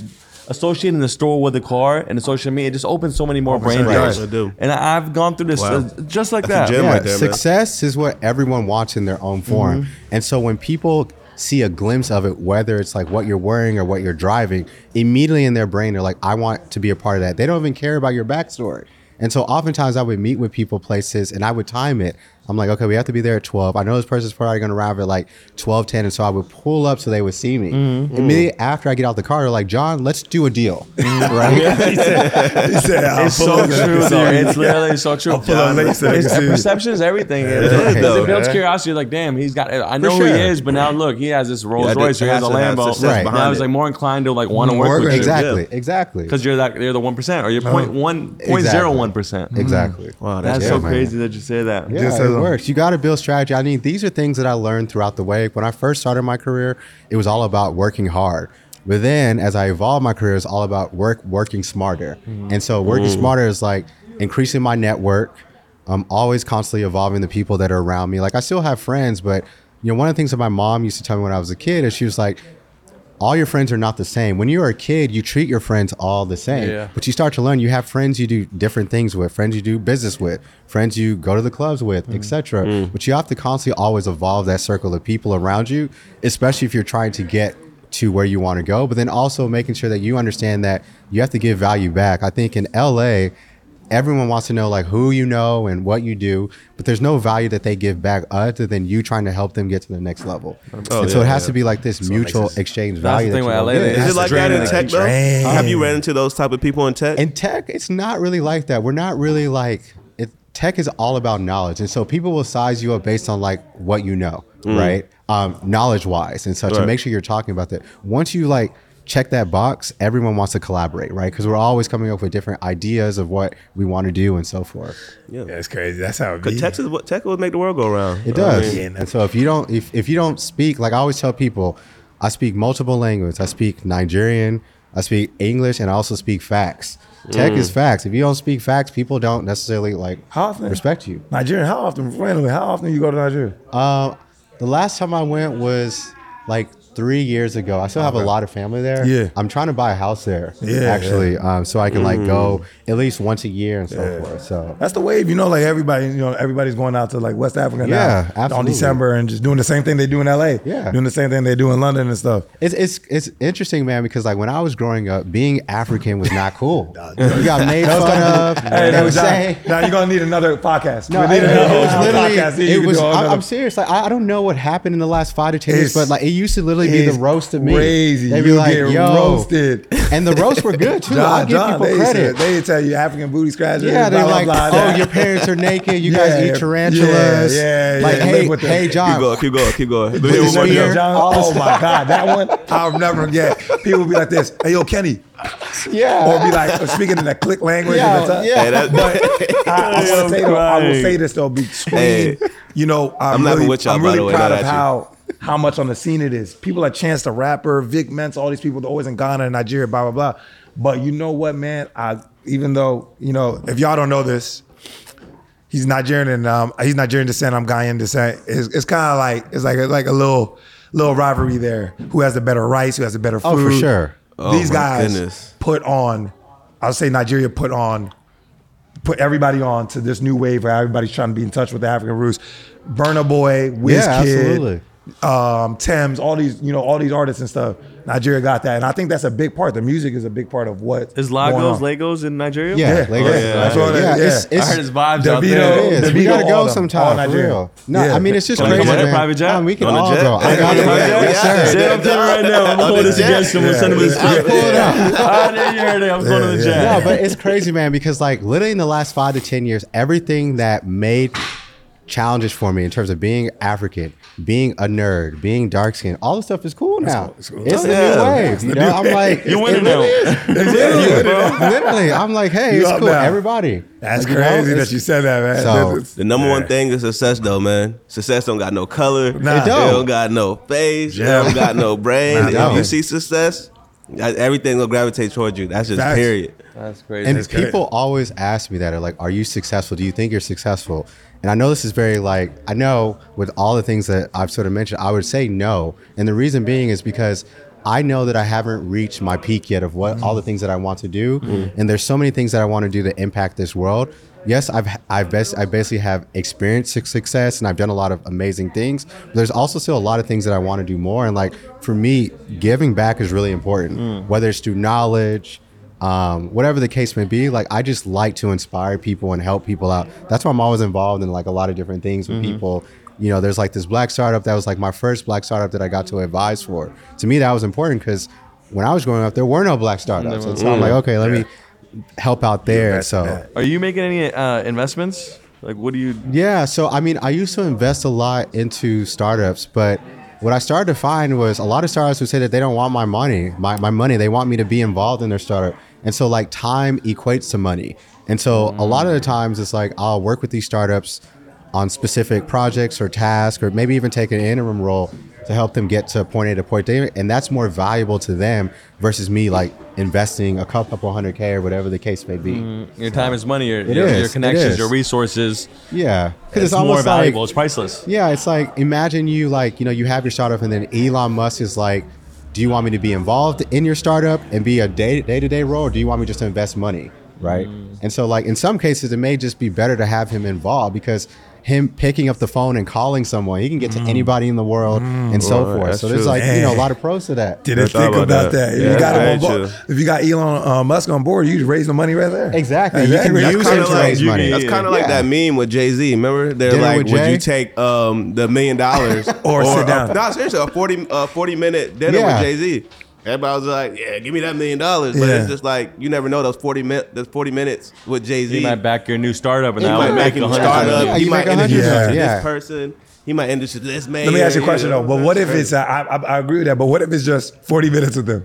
associating the store with the car and the social media. It just opens so many more brain doors. They do. And I- I've gone through this Wow. uh, just like That's that. yeah, right there, man. success is what everyone wants in their own form. And so when people see a glimpse of it, whether it's like what you're wearing or what you're driving, immediately in their brain they're like, I want to be a part of that. They don't even care about your backstory. And so oftentimes I would meet with people places and I would time it. I'm like, okay, we have to be there at 12. I know this person's probably going to arrive at like 12, 10. And so I would pull up so they would see me. Mm-hmm. Immediately after I get out the car, they're like, John, let's do a deal. Mm-hmm. right? he said, I'll It's so up true, next It's literally so true. pull up later, so It's- you perception is everything. It, is, because though, it builds man. curiosity. Like, damn, he's got. I know who sure. he is, but now look, he has this Rolls Yeah, Royce or he has a has to Lambo. Right. Now behind I was like more inclined to like want to Work work with with you. exactly. Exactly. Because you're that you're the one percent or you're uh-huh. point one point zero one percent. Exactly. Wow, that's That's so crazy that you say that. Yeah, Just it works. You got to build strategy. I mean, these are things that I learned throughout the way. When I first started my career, it was all about working hard. But then, as I evolved my career, it's all about work working smarter. Mm-hmm. And so, working smarter is like increasing my network. I'm always constantly evolving the people that are around me. Like I still have friends, but you know, one of the things that my mom used to tell me when I was a kid is she was like, all your friends are not the same. When you're a kid, you treat your friends all the same. Yeah. But you start to learn you have friends you do different things with, friends you do business with, friends you go to the clubs with, Mm. etc. But you have to constantly always evolve that circle of people around you, especially if you're trying to get to where you want to go, but then also making sure that you understand that you have to give value back. I think in LA, everyone wants to know like who you know and what you do, but there's no value that they give back other than you trying to help them get to the next level. Oh, and so it has yeah. to be like this mutual exchange value. That's the value. thing with you LA, don't they- get. Is it like that in tech though? Have you ran into those type of people in tech? In tech, it's not really like that. We're not really like it. Tech is all about knowledge, and so people will size you up based on like what you know, right? Um, knowledge wise, and so to make sure you're talking about that. Once you like check that box, everyone wants to collaborate, right? Because we're always coming up with different ideas of what we want to do and so forth. yeah. that's crazy. That's how it be. Cause tech is what tech will make the world go around. It I does. mean, and so if you don't if, if you don't speak, like I always tell people, I speak multiple languages. I speak Nigerian, I speak English, and I also speak facts. Tech is facts. If you don't speak facts, people don't necessarily like How often? respect you. Nigeria, how often, randomly, how often you go to Nigeria? Uh, the last time I went was like three years ago. I still have a lot of family there. Yeah. I'm trying to buy a house there. Yeah, actually, Um, so I can like go at least once a year and so forth. So That's the wave, you know. Like everybody, you know, everybody's going out to like West Africa Yeah, now on. December and just doing the same thing they do in LA. Yeah. doing the same thing they do in London and stuff. It's it's it's interesting, man, because like when I was growing up, being African was not cool. you got made fun of. Hey, they now, would say. now you're gonna need another podcast. No, We it, need it another was literally. podcast. It was. I, another- I'm serious. Like I, I don't know what happened in the last five to ten years, but like it used to literally literally be the is roast of me. Crazy. They'd be You like, get "Yo." roasted. And the roasts were good too. I'll give people they credit. Said, they tell you African booty scratchers. yeah, they're like, blah, oh, your parents are naked. You Yeah, guys eat tarantulas. yeah, yeah, Like, yeah. hey, Live with the- hey, Keep going, keep going, keep going. Let me With hear the one more spear. John, oh my God, that one I'll never forget. People be like this, hey yo, Kenny, Yeah. or be like uh, speaking in that click language. Yeah, and that's- yeah. Hey, that- But I, I want to say though, I will Right. say this though, between Hey. you know, I'm, I'm laughing really, with y'all, I'm by really the way, proud of how how much on the scene it is. People like Chance the Rapper, Vic Mensa, all these people they're always in Ghana and Nigeria, blah blah blah. But you know what, man? I even though you know if y'all don't know this, he's Nigerian and um, he's Nigerian descent. I'm Ghanaian descent. It's, it's kind of like it's like a, like a little little rivalry there. Who has the better rice? Who has the better food? Oh, for sure. Oh, These my guys goodness. put on. I'll say Nigeria put on, put everybody on to this new wave where everybody's trying to be in touch with the African roots. Burna Boy, Wizkid, Yeah, absolutely. Um, Tems, all these you know all these artists and stuff. Nigeria got that, and I think that's a big part. The music is a big part of what Is going Lagos on. Legos in Nigeria? Yeah, Yeah, Lagos. yeah, that's what it is, yeah, yeah. It's, it's, I heard his vibes out there. It is. Davido, We gotta go them, all sometime for Nigeria. real. No, Yeah. I mean it's just Can crazy, come on man. private jet? Um, we can On all jet? go. I got yeah, it. yeah, Yes, yeah. sir. Say I'm telling you right now. I'm On going the to jet. suggestion. We'll send him his I pulled up. I didn't hear it. I'm going to the jet. yeah. No, but it's crazy, man, because like literally in the last five to ten years, everything that made challenges for me in terms of being African, being a nerd, being dark skinned, all this stuff is cool now. It's, cool. the Yeah. new wave. You know, I'm like, You it winning now. Literally, literally, I'm like, hey, You it's cool. now. Everybody. That's Like, you know, crazy that you said that, man. So- That's- The number one thing is success, though, man. Success don't got no color. Nah. It It don't. don't got no face. Yeah. It don't got no brain. Nah, if you see success, everything will gravitate towards you. That's just Facts. period. That's crazy. And That's great. people always ask me that, are like, are you successful? Do you think you're successful? And I know this is very like, I know with all the things that I've sort of mentioned, I would say no. And the reason being is because I know that I haven't reached my peak yet of what all the things that I want to do. Mm-hmm. And there's so many things that I want to do to impact this world. Yes, I've I've best I basically have experienced success and I've done a lot of amazing things. But there's also still a lot of things that I want to do more. And like for me, giving back is really important. Mm. Whether it's through knowledge, um, whatever the case may be, like I just like to inspire people and help people out. That's why I'm always involved in like a lot of different things with people. You know, there's like this black startup that was like my first black startup that I got to advise for. To me, that was important because when I was growing up, there were no black startups, and so I'm like, okay, let me help out there. Invest So that. Are you making any uh, investments? Like, what do you? yeah, so I mean, I used to invest a lot into startups, but what I started to find was a lot of startups would say that they don't want my money, my, my money. They want me to be involved in their startup. And so, like, time equates to money. And so, a lot of the times, it's like I'll work with these startups on specific projects or tasks, or maybe even take an interim role to help them get to point A to point B. And that's more valuable to them versus me, like, investing a couple hundred K or whatever the case may be. Mm-hmm. Your time is money. Your, It your, is, your connections, your resources. Yeah. Because It's, more valuable. it's priceless. Yeah, it's like imagine you like you know you have your startup and then Elon Musk is like, do you want me to be involved in your startup and be a day to day role, or do you want me just to invest money, right? Mm. And so like in some cases it may just be better to have him involved because him picking up the phone and calling someone, he can get to Mm. anybody in the world and so Right, forth. So there's true. like you know a lot of pros to that. Didn't Never think about about that. that. If Yeah, you got him on board, if you got Elon uh, Musk on board, you just raise the money right there. Exactly. You can That's use kinda him to like- raise you money. That's kind of like Yeah. that meme with Jay Z. Remember, they're Dinner like, "Would you take um, the million dollars Or sit down. A, no, seriously, a 40, uh, 40 minute dinner Yeah. with Jay Z. Everybody was like, "Yeah, give me that million dollars," but Yeah. it's just like you never know those forty min- those forty minutes with Jay Z. He might back your new startup, and He that might would make make a start hundred. up. Yeah, he you might make a hundred you to Yeah. this person. He might introduce you to this man. Let me ask you a know, question though. But what if it's? Uh, I, I, I agree with that. But what if it's just forty minutes with them?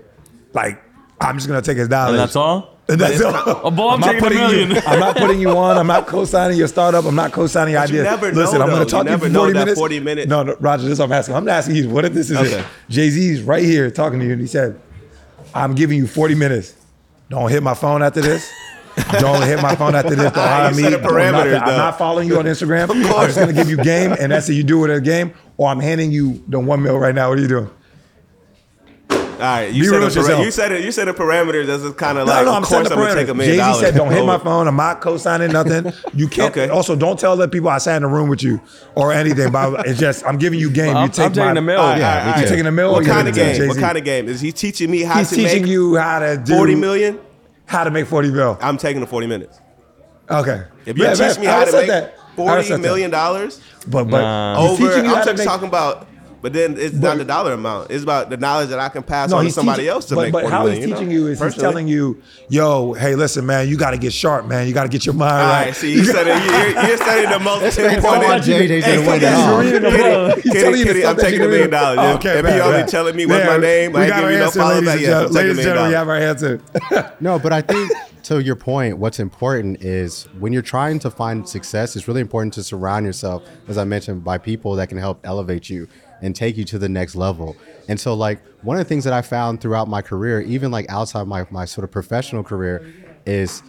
Like I'm just gonna take his dollars. And that's all. And that's all. Oh, boy, I'm not a putting. You, I'm not putting you on. I'm not co-signing your startup. I'm not co-signing your But you idea. never know, Listen, I'm going to talk to you for 40 minutes. 40 minutes. No, no, Roger, this is what I'm asking. I'm asking you. What if this is Okay. it? Jay Z's right here talking to you, and he said, "I'm giving you 40 minutes. Don't hit my phone after this." Don't hit my phone after this. Don't hire me. set the Don't nothing. I'm not following you on Instagram. I'm just gonna give you game, and that's it. You do it in a game, or I'm handing you the one mil right now. What are you doing? All right, you Be said a yourself. you said it. You said the parameters. That's kind of No, like, no, of I'm course, I'm the gonna take a parameters. million Jay Z dollars. said, "Don't hit my phone. I'm not co-signing nothing. You can't. Okay. Also, don't tell the people I sat in the room with you or anything. But it's just I'm giving you game. I'm- you take I'm taking my, the mill. All right, Yeah, all right, me right. You taking the mill? What kind of giving it to game? What Jay-Z? kind of game is he teaching me how He's to teaching make you how to do forty million? How to make forty mil. I'm taking the forty minutes. Okay. If you Yeah, teach man, me I how to said make that. I forty said that. million dollars but but Nah. he's over, teaching you how I'm to talking about. But then it's not the dollar amount. It's about the knowledge that I can pass on to somebody teaching- else to but, make. But how million, he's you know? teaching you is he's telling you, "Yo, hey, listen, man, you got to get sharp, man. You got to get your mind All right." right, see, you said it. You're, you're studying the most This man's pinpointed. talking about JJ Hey, to win it He's reading the book. He's Kitty, telling you Kitty, I'm taking you a million dollars. Oh, okay, if bad, he only telling me what's my name, we I got give you no answer, follow ladies back and I'm taking a Ladies and gentlemen, we dollars. have our answer. No, but I think to your point, what's important is when you're trying to find success, it's really important to surround yourself, as I mentioned, by people that can help elevate you and take you to the next level. And so, like, one of the things that I found throughout my career, even like outside my, my sort of professional career, is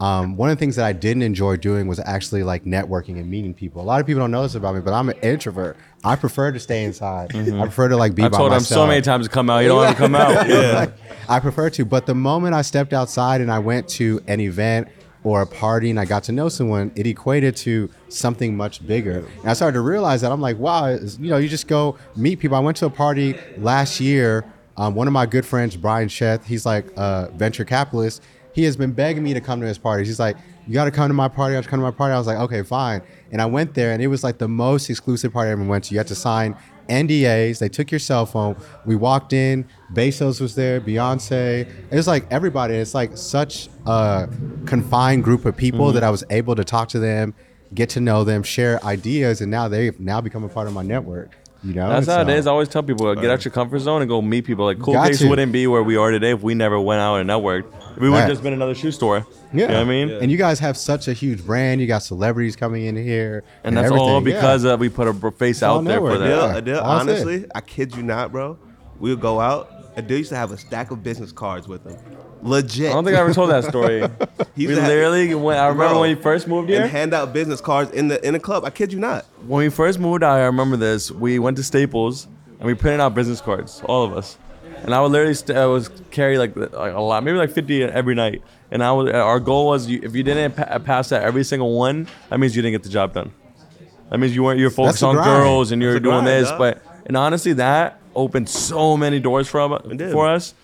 um, one of the things that I didn't enjoy doing was actually like networking and meeting people. A lot of people don't know this about me, but I'm an introvert. I prefer to stay inside. I prefer to like be I by told him so many times to come out. You don't want to come out. Like, I prefer to. But the moment I stepped outside and I went to an event or a party and I got to know someone, it equated to something much bigger. And I started to realize that I'm like, wow, you know, you just go meet people. I went to a party last year. Um, one of my good friends, Brian Sheth, he's like a venture capitalist. He has been begging me to come to his parties. He's like, you got to come to my party. I have to come to my party. I was like, okay, fine. And I went there, and it was like the most exclusive party I ever went to. You had to sign NDAs. They took your cell phone. We walked in. Bezos was there. Beyonce. It was like everybody. It's like such a confined group of people mm-hmm. that I was able to talk to them, get to know them, share ideas, and now they've now become a part of my network. You know, That's how it So- is. I always tell people get out your comfort zone and go meet people. Like Cool Got Case to. wouldn't be where we are today if we never went out and networked. We would Right. have just been another shoe store. Yeah. You know what I mean? And you guys have such a huge brand. You got celebrities coming in here, And that's all everything. Yeah. because uh, we put a br- face all out there for network, that. yeah. Adele, Adele, All I honestly, I kid you not, bro. We would go out. Adele used to have a stack of business cards with him. Legit. I don't think I ever told that story. He we literally went. I remember Bro, when we first moved here. and hand out business cards in the in the club. I kid you not. when we first moved out, I remember this. We went to Staples and we printed out business cards, all of us. And I would literally st- I was carry like, like a lot, maybe like 50 every night. And I was our goal was you, if you didn't pa- pass that every single one, that means you didn't get the job done. That means you weren't you're focused on girls and you're doing grind, this. dog. But and honestly, that opened so many doors for for us.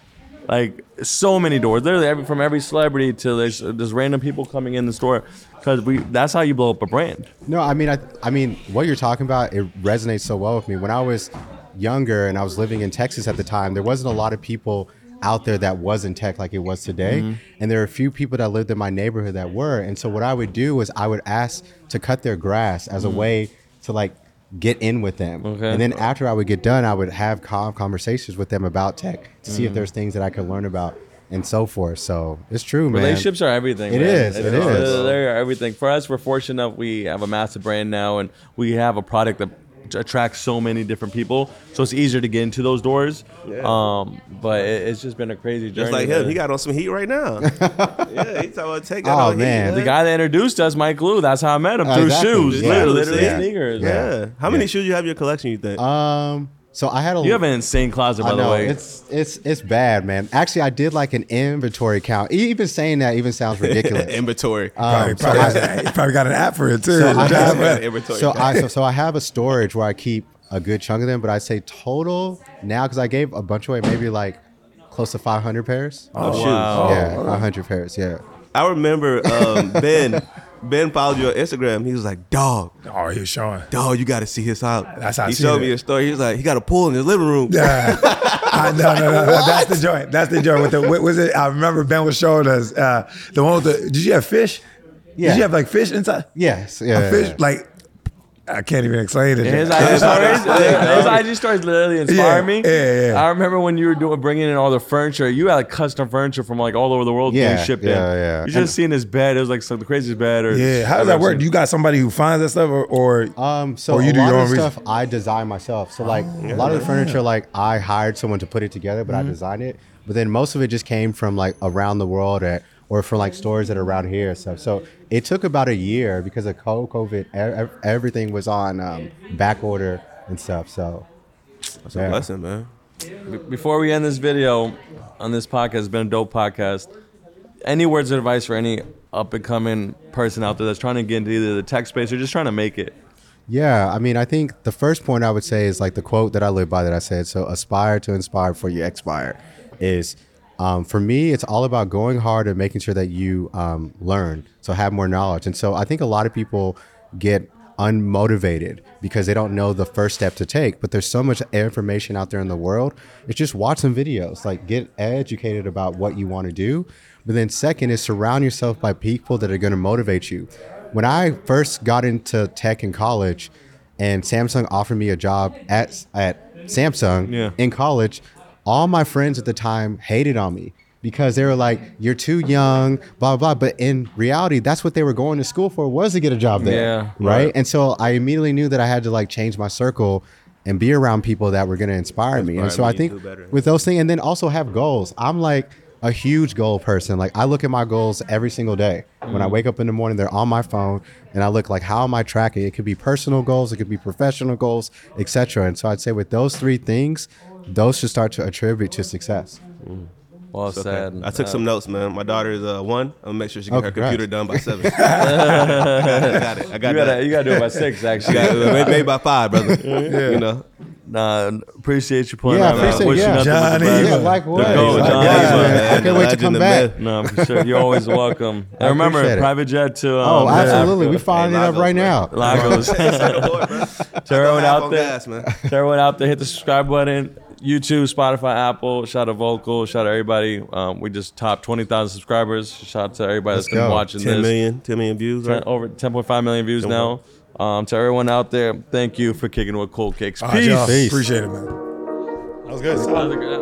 Like so many doors, literally every, from every celebrity to there's there's random people coming in the store, because we that's how you blow up a brand. No, I mean, I, I mean, what you're talking about, it resonates so well with me. When I was younger and I was living in Texas at the time, there wasn't a lot of people out there that was in tech like it was today, Mm-hmm. and there were a few people that lived in my neighborhood that were. And so what I would do was I would ask to cut their grass as a way to like get in with them. Okay. And then after I would get done, I would have conversations with them about tech to see if mm. there's things that I could learn about and so forth. So it's true, man. Relationships are everything. It man. is, it It's- is. They're, they're everything. For us, we're fortunate enough we have a massive brand now, and we have a product that attracts so many different people. So it's easier to get into those doors. Um, but it, it's just been a crazy journey. Just like him, man. he got on some heat right now. yeah, he's talking about take got Oh, on man. Heat, the guy that introduced us, Mike Lu. That's how I met him through Exactly. shoes, Yeah. literally, literally Yeah. sneakers. Yeah. Yeah. How many Yeah. shoes you have in your collection? You think? Um, so I had a You have an insane closet, by I the way. it's it's it's bad, man. Actually, I did like an inventory count. Even saying that even sounds ridiculous. Inventory. Probably, Um, so probably, I- has- he probably got an app for it too. So I have a- inventory. so I so, so I have a storage where I keep a good chunk of them, but I say total now because I gave a bunch away, maybe like close to 500 pairs. Oh shoes. wow. yeah, 100 pairs. Yeah. I remember um, Ben. Ben followed you on Instagram. He was like, "Dog, oh, he was showing. dog, you got to see his house." That's how he seen showed it. me a story. He was like, "He got a pool in his living room." Yeah. I, no, no, no, no. That's the joint. That's the joint. With the what was it? I remember Ben was showing us uh, the one with the. Did you have fish? Yeah. Did you have like fish inside? Yes. Yeah. A fish like. I can't even explain it. His IG stories, his IG stories literally inspire Yeah, me. yeah, yeah. I remember when you were doing bringing in all the furniture. You had like custom furniture from like all over the world Yeah, being shipped yeah, in. yeah. yeah. You And- just seen his bed. It was like some, the craziest bed. Or Yeah. How does that work? Do you got somebody who finds that stuff, or, or Um, so Or you a do lot your of own the research? stuff I design myself. So like a lot of the furniture, like I hired someone to put it together, but I designed it. But then most of it just came from like around the world at, or from like stores that are around here and stuff. So it took about a year because of co- COVID. Everything was on um, back order and stuff. So That's a blessing, man. Be- Before we end this video on this podcast, it's been a dope podcast. Any words of advice for any up and coming person out there that's trying to get into either the tech space or just trying to make it? Yeah, I mean, I think the first point I would say is like the quote that I live by that I said. So aspire to inspire before you expire. Is um, for me, it's all about going hard and making sure that you um, learn, so have more knowledge. And so I think a lot of people get unmotivated because they don't know the first step to take. But there's so much information out there in the world. It's just watch some videos, like get educated about what you want to do. But then second is surround yourself by people that are going to motivate you. When I first got into tech in college, and Samsung offered me a job at at Samsung Yeah. in college, all my friends at the time hated on me because they were like, "You're too young," blah blah. But in reality, that's what they were going to school for was to get a job there, Yeah, right? right. And so I immediately knew that I had to like change my circle and be around people that were going to inspire me. And so I think with those things, and then also have goals. I'm like a huge goal person. Like I look at my goals every single day. When I mm. wake up in the morning, they're on my phone, and I look like how am I tracking? It could be personal goals, it could be professional goals, etc. And so I'd say with those three things, those should start to attribute to success. Well Okay. said. I took Uh, some notes, man. My daughter is uh, one. I'm gonna make sure she Oh, get her congrats. computer done by seven. I got it. I got You gotta, that. you gotta do it by six, actually. Got it. Maybe, maybe by five, brother. You know. Nah, appreciate you pulling Yeah, up. man. appreciate- Wish you yeah. nothing but Johnny, best. Yeah, man. likewise. The goat, Likewise, John. man. Yeah, I can't wait to come back. myth. No, for sure. You're always welcome. And remember, it. private jet to um, Oh, absolutely. We Africa. firing it up right now. Lagos. Boy, bro. to everyone Half out there, gas, man. to everyone out there, hit the subscribe button. YouTube, Spotify, Apple. Shout out Vocal. Shout out everybody. Um, we just topped twenty thousand subscribers. Shout out to everybody Let's that's been go. watching 10 this. million, 10 million views, right? 10 over 10.5 million views now. Um, to everyone out there, thank you for kicking with Cool Kicks. All right, y'all. Peace. Peace. Appreciate it, man. That was good. That was a good-